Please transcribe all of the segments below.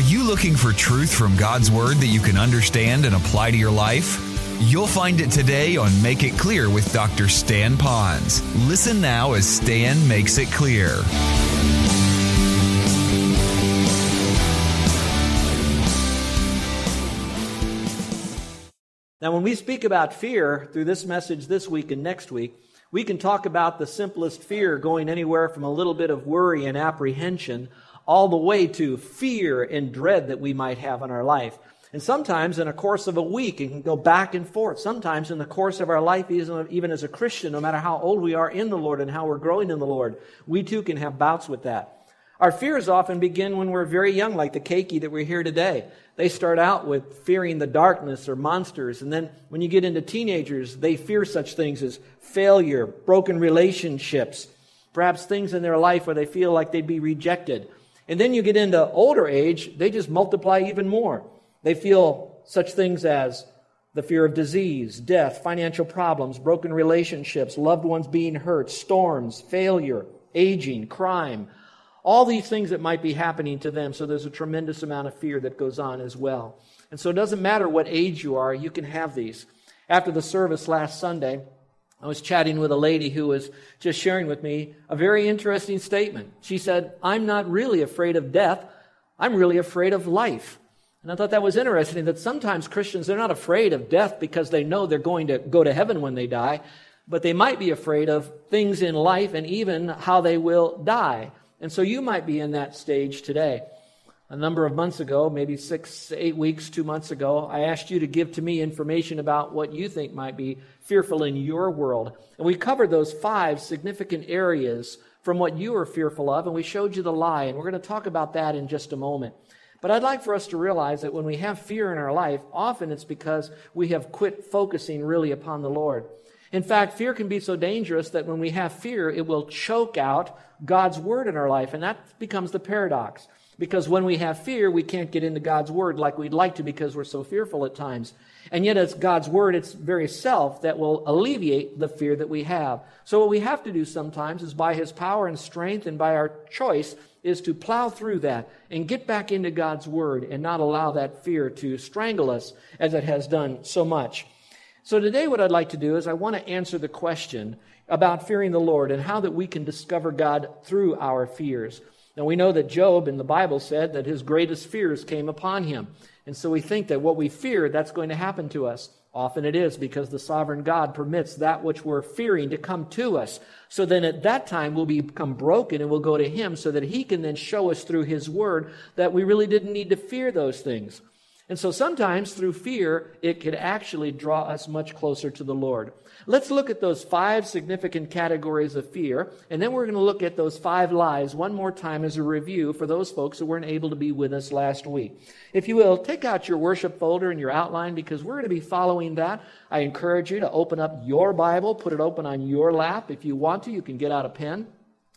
Are you looking for truth from God's Word that you can understand and apply to your life? You'll find it today on Make It Clear with Dr. Stan Ponz. Listen now as Stan makes it clear. Now, when we speak about fear through this message this week and next week, we can talk about the simplest fear going anywhere from a little bit of worry and apprehension all the way to fear and dread that we might have in our life. And sometimes in a course of a week, it can go back and forth. Sometimes in the course of our life, even as a Christian, no matter how old we are in the Lord and how we're growing in the Lord, we too can have bouts with that. Our fears often begin when we're very young, like the keiki that we're here today. They start out with fearing the darkness or monsters. And then when you get into teenagers, they fear such things as failure, broken relationships, perhaps things in their life where they feel like they'd be rejected. And then you get into older age, they just multiply even more. They feel such things as the fear of disease, death, financial problems, broken relationships, loved ones being hurt, storms, failure, aging, crime, all these things that might be happening to them. So there's a tremendous amount of fear that goes on as well. And so it doesn't matter what age you are, you can have these. After the service last Sunday, I was chatting with a lady who was just sharing with me a very interesting statement. She said, I'm not really afraid of death. I'm really afraid of life. And I thought that was interesting that sometimes Christians, they're not afraid of death because they know they're going to go to heaven when they die, but they might be afraid of things in life and even how they will die. And so you might be in that stage today a number of months ago, maybe six, eight weeks, two months ago, I asked you to give to me information about what you think might be fearful in your world. And we covered those five significant areas from what you are fearful of, and we showed you the lie. And we're going to talk about that in just a moment. But I'd like for us to realize that when we have fear in our life, often it's because we have quit focusing really upon the Lord. In fact, fear can be so dangerous that when we have fear, it will choke out God's word in our life. And that becomes the paradox. Because when we have fear, we can't get into God's Word like we'd like to because we're so fearful at times. And yet it's God's Word, its very self, that will alleviate the fear that we have. So what we have to do sometimes is by His power and strength and by our choice is to plow through that and get back into God's Word and not allow that fear to strangle us as it has done so much. So today what I'd like to do is I want to answer the question about fearing the Lord and how that we can discover God through our fears. Now we know that Job in the Bible said that his greatest fears came upon him. And so we think that what we fear, that's going to happen to us. Often it is because the sovereign God permits that which we're fearing to come to us. So then at that time we'll become broken and we'll go to Him so that He can then show us through His Word that we really didn't need to fear those things. And so sometimes through fear, it can actually draw us much closer to the Lord. Let's look at those five significant categories of fear, and then we're going to look at those five lies one more time as a review for those folks who weren't able to be with us last week. If you will, take out your worship folder and your outline because we're going to be following that. I encourage you to open up your Bible, put it open on your lap. If you want to, you can get out a pen.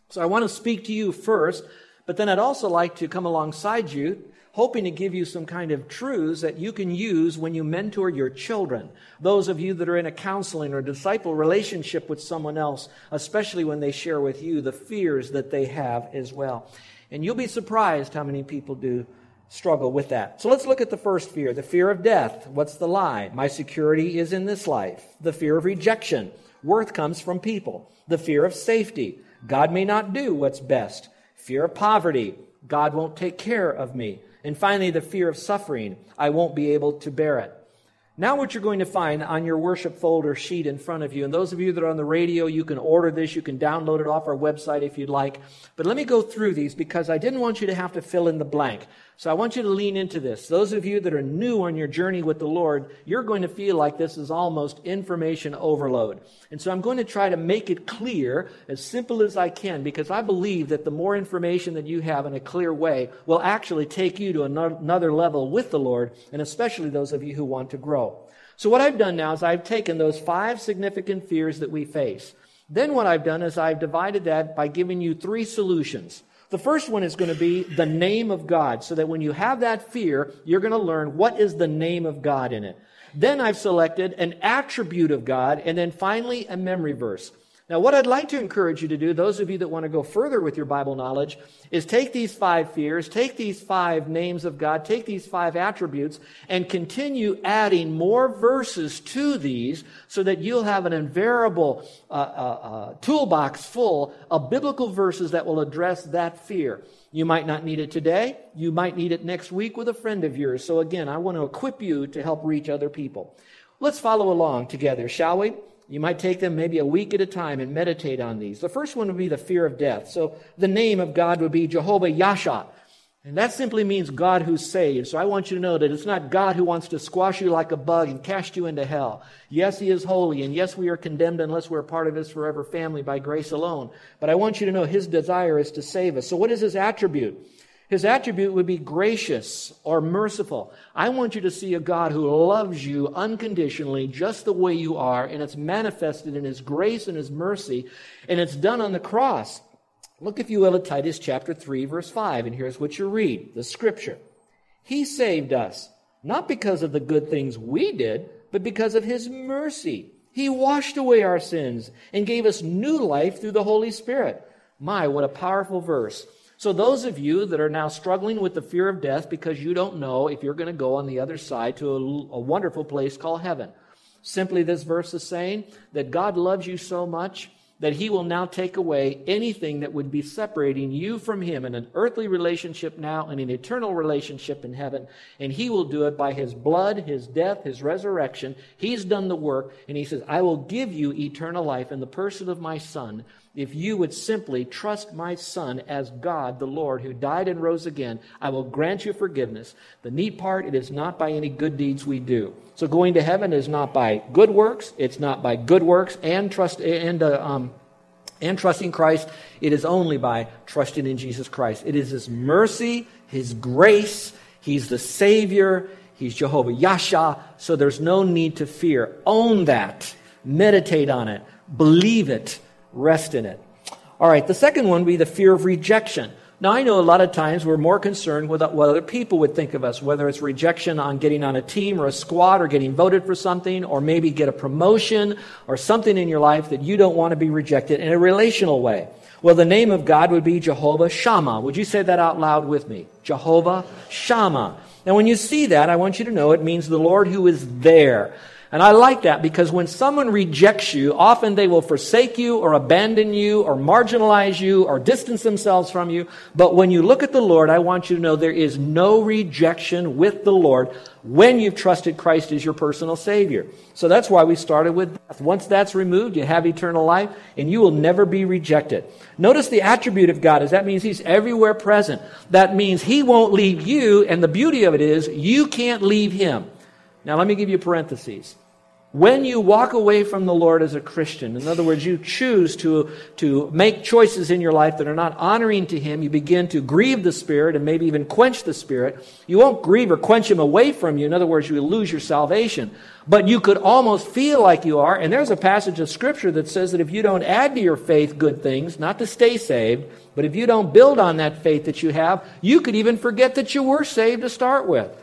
So I want to speak to you first, but then I'd also like to come alongside you hoping to give you some kind of truths that you can use when you mentor your children. Those of you that are in a counseling or disciple relationship with someone else, especially when they share with you the fears that they have as well. And you'll be surprised how many people do struggle with that. So let's look at the first fear the fear of death. What's the lie? My security is in this life. The fear of rejection. Worth comes from people. The fear of safety. God may not do what's best. Fear of poverty. God won't take care of me. And finally, the fear of suffering. I won't be able to bear it. Now, what you're going to find on your worship folder sheet in front of you, and those of you that are on the radio, you can order this, you can download it off our website if you'd like. But let me go through these because I didn't want you to have to fill in the blank. So I want you to lean into this. Those of you that are new on your journey with the Lord, you're going to feel like this is almost information overload. And so I'm going to try to make it clear, as simple as I can, because I believe that the more information that you have in a clear way will actually take you to another level with the Lord, and especially those of you who want to grow. So what I've done now is I've taken those five significant fears that we face. Then what I've done is I've divided that by giving you three solutions. The first one is going to be the name of God, so that when you have that fear, you're going to learn what is the name of God in it. Then I've selected an attribute of God, and then finally a memory verse. Now, what I'd like to encourage you to do, those of you that want to go further with your Bible knowledge, is take these five fears, take these five names of God, take these five attributes, and continue adding more verses to these so that you'll have an invariable uh, uh, uh, toolbox full of biblical verses that will address that fear. You might not need it today. You might need it next week with a friend of yours. So, again, I want to equip you to help reach other people. Let's follow along together, shall we? You might take them maybe a week at a time and meditate on these. The first one would be the fear of death. So the name of God would be Jehovah Yasha. And that simply means God who saves. So I want you to know that it's not God who wants to squash you like a bug and cast you into hell. Yes, He is holy, and yes, we are condemned unless we're part of His forever family by grace alone. But I want you to know His desire is to save us. So what is His attribute? His attribute would be gracious or merciful. I want you to see a God who loves you unconditionally, just the way you are, and it's manifested in His grace and His mercy, and it's done on the cross. Look, if you will, at Titus chapter 3, verse 5, and here's what you read the scripture. He saved us, not because of the good things we did, but because of His mercy. He washed away our sins and gave us new life through the Holy Spirit. My, what a powerful verse. So, those of you that are now struggling with the fear of death because you don't know if you're going to go on the other side to a, a, wonderful place called heaven, simply this verse is saying that God loves you so much that He will now take away anything that would be separating you from Him in an earthly relationship now and an eternal relationship in heaven. And He will do it by His blood, His death, His resurrection. He's done the work, and He says, I will give you eternal life in the person of my Son if you would simply trust my Son as God, the Lord, who died and rose again, I will grant you forgiveness. The neat part, it is not by any good deeds we do. So going to heaven is not by good works. It's not by good works and trust and uh, um, and trusting Christ. It is only by trusting in Jesus Christ. It is His mercy, His grace. He's the Savior. He's Jehovah Yasha. So there's no need to fear. Own that. Meditate on it. Believe it rest in it. All right, the second one would be the fear of rejection. Now, I know a lot of times we're more concerned with what other people would think of us, whether it's rejection on getting on a team or a squad or getting voted for something, or maybe get a promotion or something in your life that you don't want to be rejected in a relational way. Well, the name of God would be Jehovah Shammah. Would you say that out loud with me? Jehovah Shammah. Now, when you see that, I want you to know it means the Lord who is there. And I like that because when someone rejects you, often they will forsake you or abandon you or marginalize you or distance themselves from you. But when you look at the Lord, I want you to know there is no rejection with the Lord when you've trusted Christ as your personal Savior. So that's why we started with death. Once that's removed, you have eternal life and you will never be rejected. Notice the attribute of God is that means He's everywhere present. That means He won't leave you, and the beauty of it is you can't leave Him. Now let me give you parentheses. When you walk away from the Lord as a Christian, in other words, you choose to, to make choices in your life that are not honoring to Him, you begin to grieve the Spirit and maybe even quench the Spirit. You won't grieve or quench Him away from you. In other words, you lose your salvation. But you could almost feel like you are. And there's a passage of Scripture that says that if you don't add to your faith good things, not to stay saved, but if you don't build on that faith that you have, you could even forget that you were saved to start with.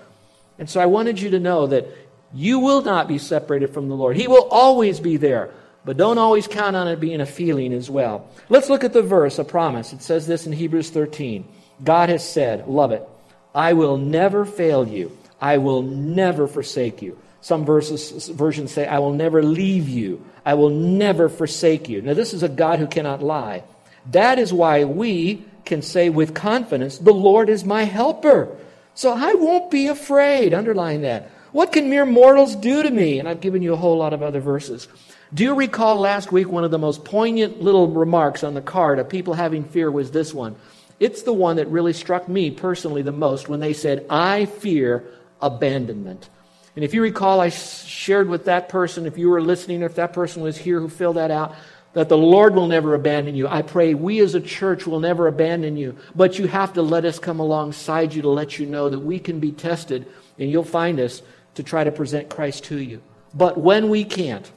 And so I wanted you to know that you will not be separated from the Lord. He will always be there. But don't always count on it being a feeling as well. Let's look at the verse, a promise. It says this in Hebrews 13. God has said, love it, I will never fail you. I will never forsake you. Some verses, versions say, I will never leave you. I will never forsake you. Now, this is a God who cannot lie. That is why we can say with confidence, The Lord is my helper. So I won't be afraid. Underline that. What can mere mortals do to me? And I've given you a whole lot of other verses. Do you recall last week one of the most poignant little remarks on the card of people having fear was this one? It's the one that really struck me personally the most when they said, I fear abandonment. And if you recall, I shared with that person, if you were listening, or if that person was here who filled that out, that the Lord will never abandon you. I pray we as a church will never abandon you, but you have to let us come alongside you to let you know that we can be tested, and you'll find us to try to present Christ to you. But when we can't,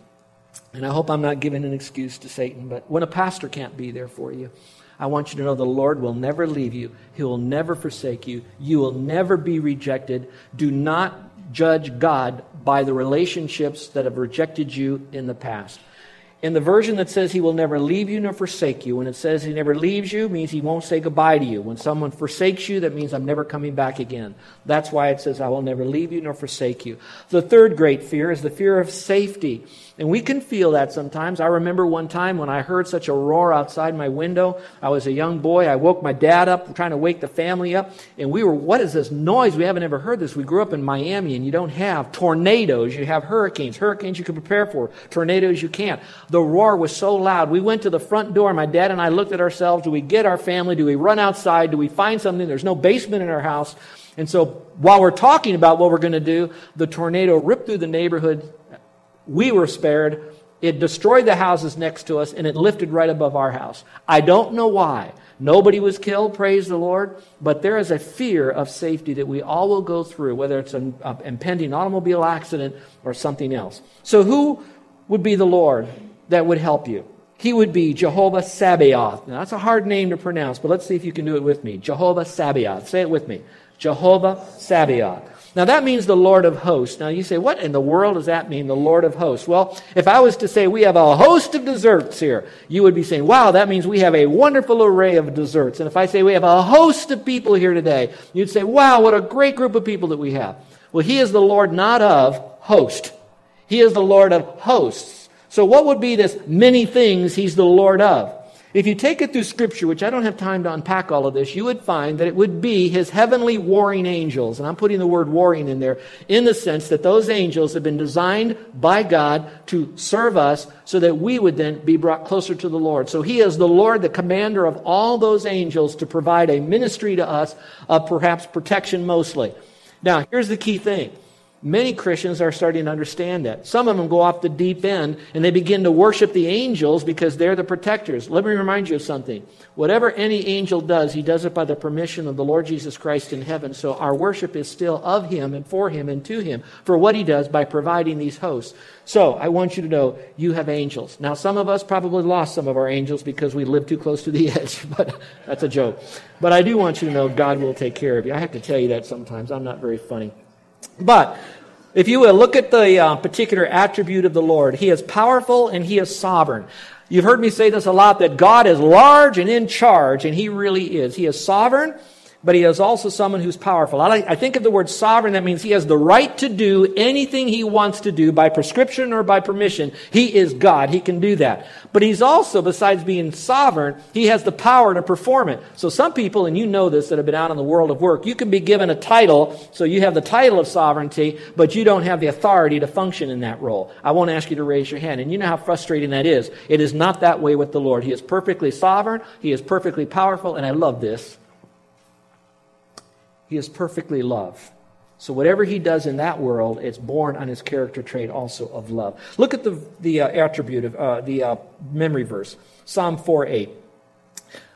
and I hope I'm not giving an excuse to Satan, but when a pastor can't be there for you, I want you to know the Lord will never leave you. He will never forsake you. You will never be rejected. Do not judge God by the relationships that have rejected you in the past. In the version that says he will never leave you nor forsake you, when it says he never leaves you, means he won't say goodbye to you. When someone forsakes you, that means I'm never coming back again. That's why it says I will never leave you nor forsake you. The third great fear is the fear of safety. And we can feel that sometimes. I remember one time when I heard such a roar outside my window. I was a young boy. I woke my dad up, trying to wake the family up. And we were, what is this noise? We haven't ever heard this. We grew up in Miami and you don't have tornadoes. You have hurricanes. Hurricanes you can prepare for. Tornadoes you can't. The roar was so loud. We went to the front door. My dad and I looked at ourselves. Do we get our family? Do we run outside? Do we find something? There's no basement in our house. And so while we're talking about what we're going to do, the tornado ripped through the neighborhood we were spared. It destroyed the houses next to us and it lifted right above our house. I don't know why. Nobody was killed, praise the Lord, but there is a fear of safety that we all will go through, whether it's an impending automobile accident or something else. So, who would be the Lord that would help you? He would be Jehovah Sabaoth. Now, that's a hard name to pronounce, but let's see if you can do it with me. Jehovah Sabaoth. Say it with me. Jehovah Sabaoth. Now that means the Lord of hosts. Now you say, what in the world does that mean, the Lord of hosts? Well, if I was to say we have a host of desserts here, you would be saying, wow, that means we have a wonderful array of desserts. And if I say we have a host of people here today, you'd say, wow, what a great group of people that we have. Well, he is the Lord not of host. He is the Lord of hosts. So what would be this many things he's the Lord of? If you take it through Scripture, which I don't have time to unpack all of this, you would find that it would be his heavenly warring angels. And I'm putting the word warring in there in the sense that those angels have been designed by God to serve us so that we would then be brought closer to the Lord. So he is the Lord, the commander of all those angels to provide a ministry to us of perhaps protection mostly. Now, here's the key thing. Many Christians are starting to understand that. Some of them go off the deep end and they begin to worship the angels because they're the protectors. Let me remind you of something. Whatever any angel does, he does it by the permission of the Lord Jesus Christ in heaven. So our worship is still of him and for him and to him for what he does by providing these hosts. So I want you to know you have angels. Now, some of us probably lost some of our angels because we live too close to the edge, but that's a joke. But I do want you to know God will take care of you. I have to tell you that sometimes. I'm not very funny. But if you will look at the uh, particular attribute of the Lord, He is powerful and He is sovereign. You've heard me say this a lot that God is large and in charge, and He really is. He is sovereign but he is also someone who's powerful. I, think of the word sovereign, that means he has the right to do anything he wants to do by prescription or by permission. He is God. He can do that. But he's also, besides being sovereign, he has the power to perform it. So some people, and you know this that have been out in the world of work, you can be given a title, so you have the title of sovereignty, but you don't have the authority to function in that role. I won't ask you to raise your hand. And you know how frustrating that is. It is not that way with the Lord. He is perfectly sovereign. He is perfectly powerful. And I love this. He is perfectly love. So whatever he does in that world, it's born on his character trait also of love. Look at the, the uh, attribute of uh, the uh, memory verse, Psalm 4 8.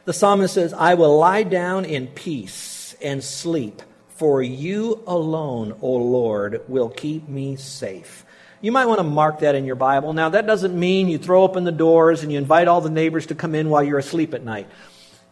The psalmist says, I will lie down in peace and sleep, for you alone, O Lord, will keep me safe. You might want to mark that in your Bible. Now, that doesn't mean you throw open the doors and you invite all the neighbors to come in while you're asleep at night.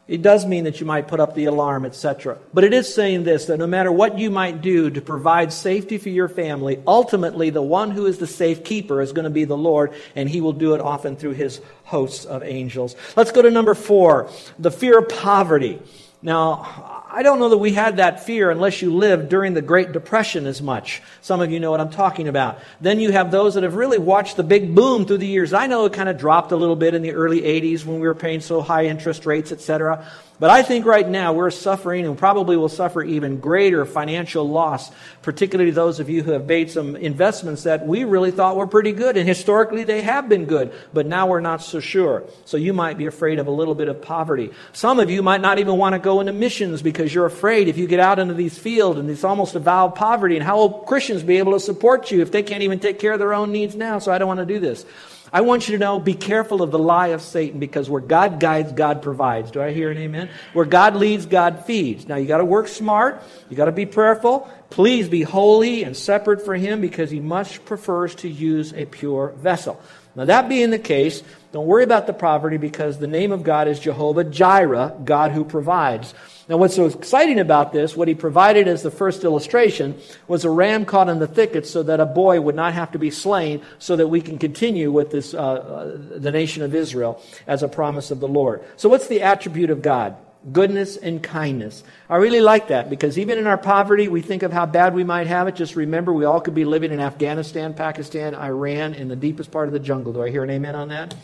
It does mean that you might put up the alarm, etc. But it is saying this that no matter what you might do to provide safety for your family, ultimately the one who is the safekeeper is going to be the Lord, and he will do it often through his hosts of angels. Let's go to number four the fear of poverty. Now, I don't know that we had that fear unless you lived during the Great Depression as much. Some of you know what I'm talking about. Then you have those that have really watched the big boom through the years. I know it kind of dropped a little bit in the early 80s when we were paying so high interest rates, etc. But I think right now we're suffering and probably will suffer even greater financial loss, particularly those of you who have made some investments that we really thought were pretty good. And historically they have been good, but now we're not so sure. So you might be afraid of a little bit of poverty. Some of you might not even want to go into missions because you're afraid if you get out into these fields and it's almost a vow of poverty. And how will Christians be able to support you if they can't even take care of their own needs now? So I don't want to do this. I want you to know be careful of the lie of Satan because where God guides, God provides. Do I hear an amen? Where God leads, God feeds. Now you got to work smart. You got to be prayerful. Please be holy and separate for him because he much prefers to use a pure vessel. Now that being the case, Don't worry about the poverty because the name of God is Jehovah Jireh, God who provides. Now, what's so exciting about this, what he provided as the first illustration, was a ram caught in the thicket so that a boy would not have to be slain, so that we can continue with this, uh, uh, the nation of Israel as a promise of the Lord. So, what's the attribute of God? Goodness and kindness. I really like that because even in our poverty, we think of how bad we might have it. Just remember, we all could be living in Afghanistan, Pakistan, Iran, in the deepest part of the jungle. Do I hear an amen on that?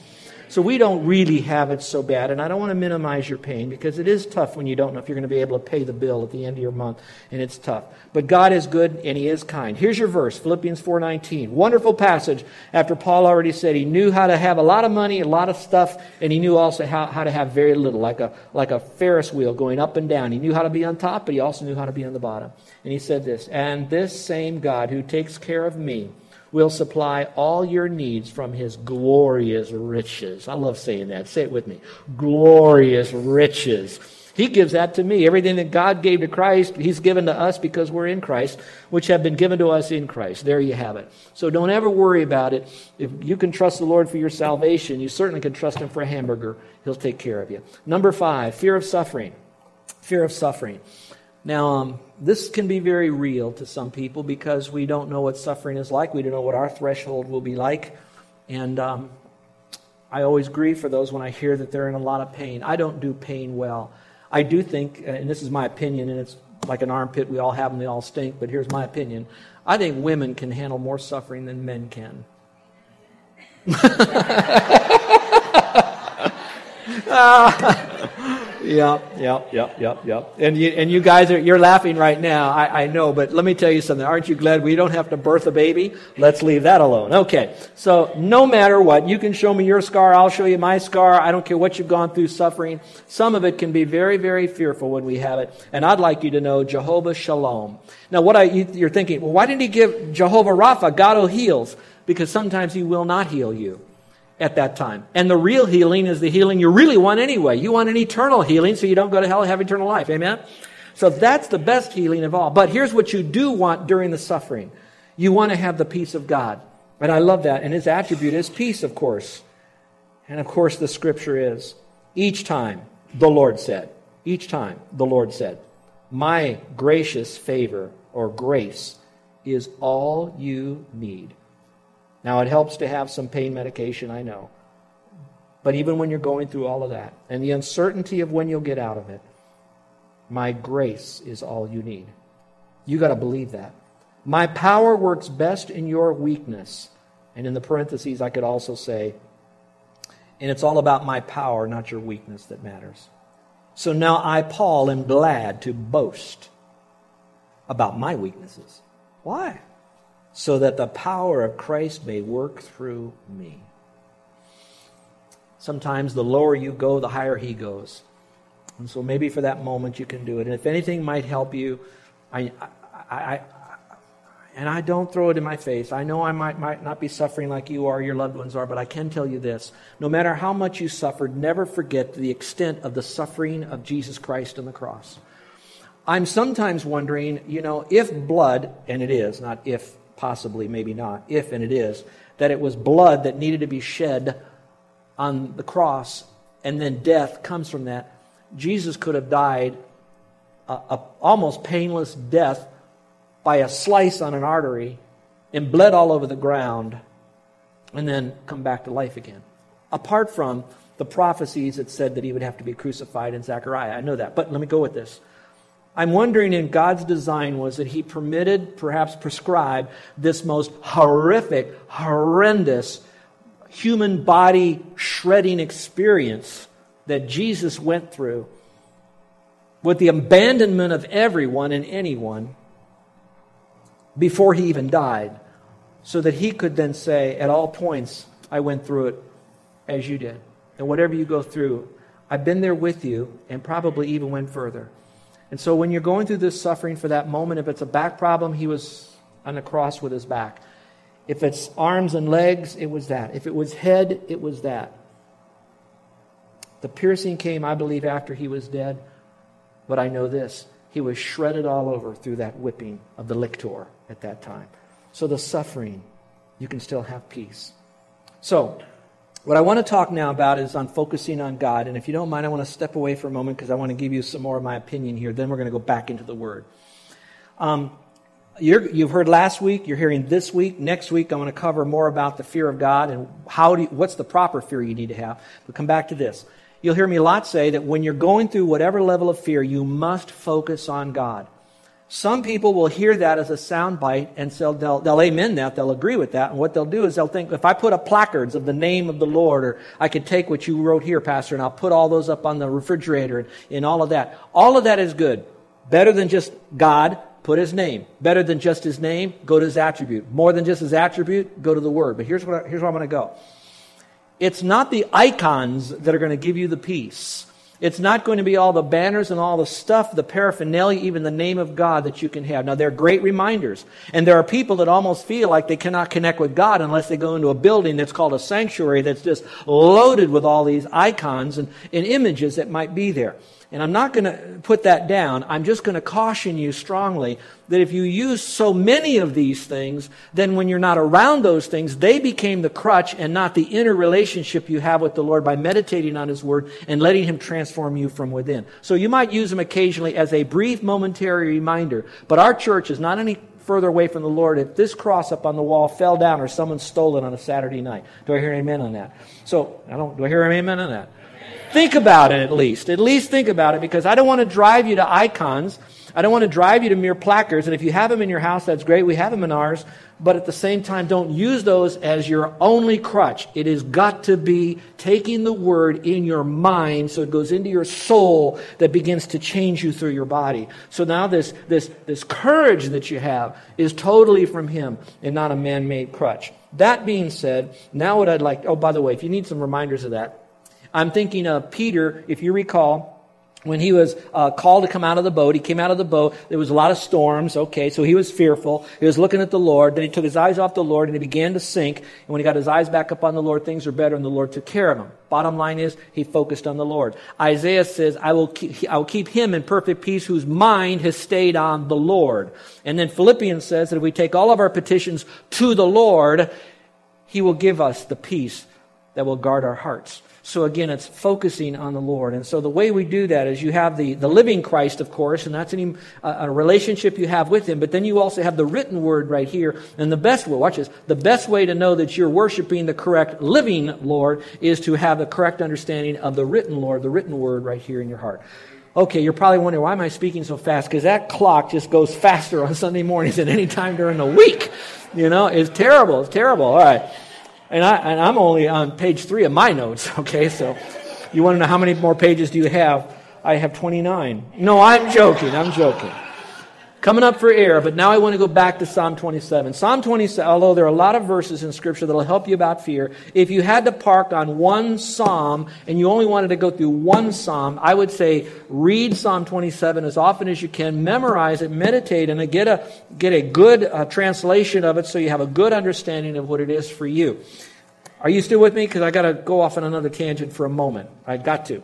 So we don't really have it so bad. And I don't want to minimize your pain because it is tough when you don't know if you're going to be able to pay the bill at the end of your month. And it's tough. But God is good and He is kind. Here's your verse, Philippians 4.19. Wonderful passage after Paul already said he knew how to have a lot of money, a lot of stuff, and he knew also how, how to have very little, like a, like a Ferris wheel going up and down. He knew how to be on top, but he also knew how to be on the bottom. And he said this, and this same God who takes care of me will supply all your needs from his glorious riches. I love saying that. Say it with me. Glorious riches. He gives that to me. Everything that God gave to Christ, He's given to us because we're in Christ, which have been given to us in Christ. There you have it. So don't ever worry about it. If you can trust the Lord for your salvation, you certainly can trust Him for a hamburger. He'll take care of you. Number five, fear of suffering. Fear of suffering. Now, um, this can be very real to some people because we don't know what suffering is like. We don't know what our threshold will be like. And um, I always grieve for those when I hear that they're in a lot of pain. I don't do pain well. I do think, and this is my opinion, and it's like an armpit, we all have them, they all stink, but here's my opinion. I think women can handle more suffering than men can. uh, yeah, yeah, yeah, yeah, yeah. And you, and you guys are, you're laughing right now. I, I know, but let me tell you something. Aren't you glad we don't have to birth a baby? Let's leave that alone. Okay. So no matter what, you can show me your scar. I'll show you my scar. I don't care what you've gone through suffering. Some of it can be very, very fearful when we have it. And I'd like you to know Jehovah Shalom. Now, what I, you're thinking, well, why didn't he give Jehovah Rapha, God who heals? Because sometimes he will not heal you at that time. And the real healing is the healing you really want anyway. You want an eternal healing so you don't go to hell and have eternal life. Amen? So that's the best healing of all. But here's what you do want during the suffering you want to have the peace of God. And I love that. And his attribute is peace, of course. And of course, the scripture is each time the Lord said, each time the Lord said, My gracious favor or grace is all you need. Now, it helps to have some pain medication, I know. But even when you're going through all of that and the uncertainty of when you'll get out of it, my grace is all you need. You got to believe that. My power works best in your weakness. And in the parentheses, I could also say, and it's all about my power, not your weakness, that matters. So now I, Paul, am glad to boast about my weaknesses. Why? So that the power of Christ may work through me. Sometimes the lower you go, the higher he goes. And so maybe for that moment you can do it. And if anything might help you, I, I, I, and I don't throw it in my face. I know I might, might not be suffering like you are, your loved ones are, but I can tell you this. No matter how much you suffered, never forget the extent of the suffering of Jesus Christ on the cross. I'm sometimes wondering, you know, if blood, and it is, not if possibly, maybe not, if and it is, that it was blood that needed to be shed on the cross, and then death comes from that. Jesus could have died a, a almost painless death by a slice on an artery and bled all over the ground and then come back to life again. Apart from the prophecies that said that he would have to be crucified in Zechariah. I know that. But let me go with this. I'm wondering in God's design was that He permitted, perhaps prescribed, this most horrific, horrendous human body shredding experience that Jesus went through with the abandonment of everyone and anyone before He even died, so that He could then say, at all points, I went through it as you did. And whatever you go through, I've been there with you and probably even went further. And so when you're going through this suffering for that moment, if it's a back problem, he was on the cross with his back. If it's arms and legs, it was that. If it was head, it was that. The piercing came, I believe, after he was dead. But I know this he was shredded all over through that whipping of the lictor at that time. So the suffering, you can still have peace. So, What I want to talk now about is on focusing on God. And if you don't mind, I want to step away for a moment because I want to give you some more of my opinion here. Then we're going to go back into the Word. Um, you have heard last week, you're hearing this week. Next week, I'm going to cover more about the fear of God and how you, what's the proper fear you need to have. But come back to this. You'll hear me a lot say that when you're going through whatever level of fear, you must focus on God. Some people will hear that as a soundbite and so they'll, they'll amen that, they'll agree with that. And what they'll do is they'll think, if I put up placards of the name of the Lord, or I could take what you wrote here, Pastor, and I'll put all those up on the refrigerator and, and all of that. All of that is good. Better than just God, put his name. Better than just his name, go to his attribute. More than just his attribute, go to the word. But here's, what I, here's where I'm going to go. It's not the icons that are going to give you the peace. It's not going to be all the banners and all the stuff, the paraphernalia, even the name of God that you can have. Now, they're great reminders. And there are people that almost feel like they cannot connect with God unless they go into a building that's called a sanctuary that's just loaded with all these icons and, and images that might be there. And I'm not going to put that down. I'm just going to caution you strongly that if you use so many of these things, then when you're not around those things, they became the crutch and not the inner relationship you have with the Lord by meditating on His Word and letting Him transform you from within. So you might use them occasionally as a brief momentary reminder, but our church is not any further away from the Lord if this cross up on the wall fell down or someone stole it on a Saturday night. Do I hear amen on that? So, I don't, do I hear amen on that? Think about it at least. At least think about it because I don't want to drive you to icons. I don't want to drive you to mere placards. And if you have them in your house, that's great. We have them in ours. But at the same time, don't use those as your only crutch. It has got to be taking the word in your mind so it goes into your soul that begins to change you through your body. So now this, this, this courage that you have is totally from Him and not a man made crutch. That being said, now what I'd like, oh, by the way, if you need some reminders of that, I'm thinking of Peter, if you recall, when he was uh, called to come out of the boat, he came out of the boat. There was a lot of storms. Okay, so he was fearful. He was looking at the Lord. Then he took his eyes off the Lord and he began to sink. And when he got his eyes back up on the Lord, things were better, and the Lord took care of him. Bottom line is, he focused on the Lord. Isaiah says, "I will keep, I will keep him in perfect peace, whose mind has stayed on the Lord." And then Philippians says that if we take all of our petitions to the Lord, He will give us the peace that will guard our hearts. So again, it's focusing on the Lord. And so the way we do that is you have the, the living Christ, of course, and that's a relationship you have with Him. But then you also have the written word right here. And the best way, watch this, the best way to know that you're worshiping the correct living Lord is to have the correct understanding of the written Lord, the written word right here in your heart. Okay, you're probably wondering, why am I speaking so fast? Because that clock just goes faster on Sunday mornings than any time during the week. You know, it's terrible. It's terrible. All right. And, I, and I'm only on page three of my notes, okay? So you want to know how many more pages do you have? I have 29. No, I'm joking. I'm joking coming up for air, but now I want to go back to Psalm 27. Psalm 27, although there are a lot of verses in Scripture that will help you about fear, if you had to park on one Psalm and you only wanted to go through one Psalm, I would say read Psalm 27 as often as you can, memorize it, meditate, and get a, get a good uh, translation of it so you have a good understanding of what it is for you. Are you still with me? Because I got to go off on another tangent for a moment. I got to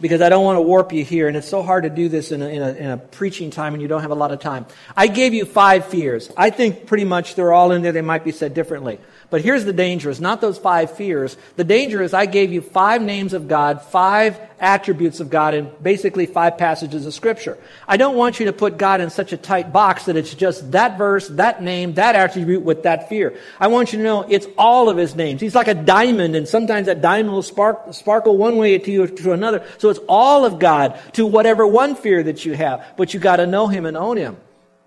because I don't want to warp you here, and it's so hard to do this in a, in, a, in a, preaching time and you don't have a lot of time. I gave you five fears. I think pretty much they're all in there. They might be said differently. But here's the danger. It's not those five fears. The danger is I gave you five names of God, five attributes of God, in basically five passages of Scripture. I don't want you to put God in such a tight box that it's just that verse, that name, that attribute with that fear. I want you to know it's all of His names. He's like a diamond, and sometimes that diamond will spark, sparkle one way to you to another. So it's all of God to whatever one fear that you have. But you got to know Him and own Him.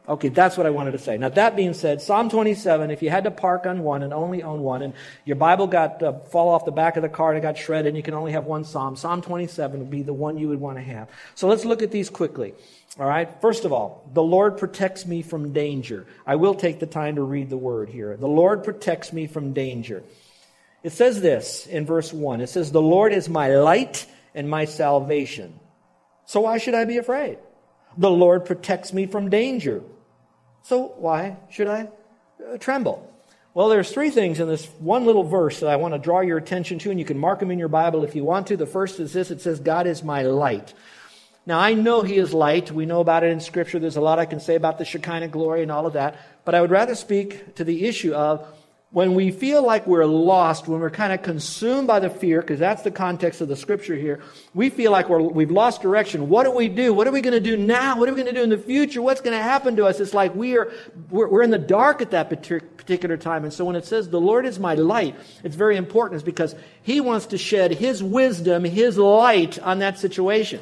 Okay, that's what I wanted to say. Now, that being said, Psalm 27, if you had to park on one and only own one, and your Bible got uh, fall off the back of the car and it got shredded, and you can only have one Psalm, Psalm 27 would be the one you would want to have. So let's look at these quickly. All right, first of all, the Lord protects me from danger. I will take the time to read the word here. The Lord protects me from danger. It says this in verse 1 it says, The Lord is my light and my salvation. So why should I be afraid? The Lord protects me from danger. So why should I uh, tremble? Well, there's three things in this one little verse that I want to draw your attention to, and you can mark them in your Bible if you want to. The first is this it says, God is my light. Now, I know He is light. We know about it in Scripture. There's a lot I can say about the Shekinah glory and all of that. But I would rather speak to the issue of when we feel like we're lost, when we're kind of consumed by the fear, because that's the context of the scripture here, we feel like we're, we've lost direction. What do we do? What are we going to do now? What are we going to do in the future? What's going to happen to us? It's like we are, we're, we're in the dark at that particular time. And so when it says, the Lord is my light, it's very important. It's because He wants to shed His wisdom, His light on that situation.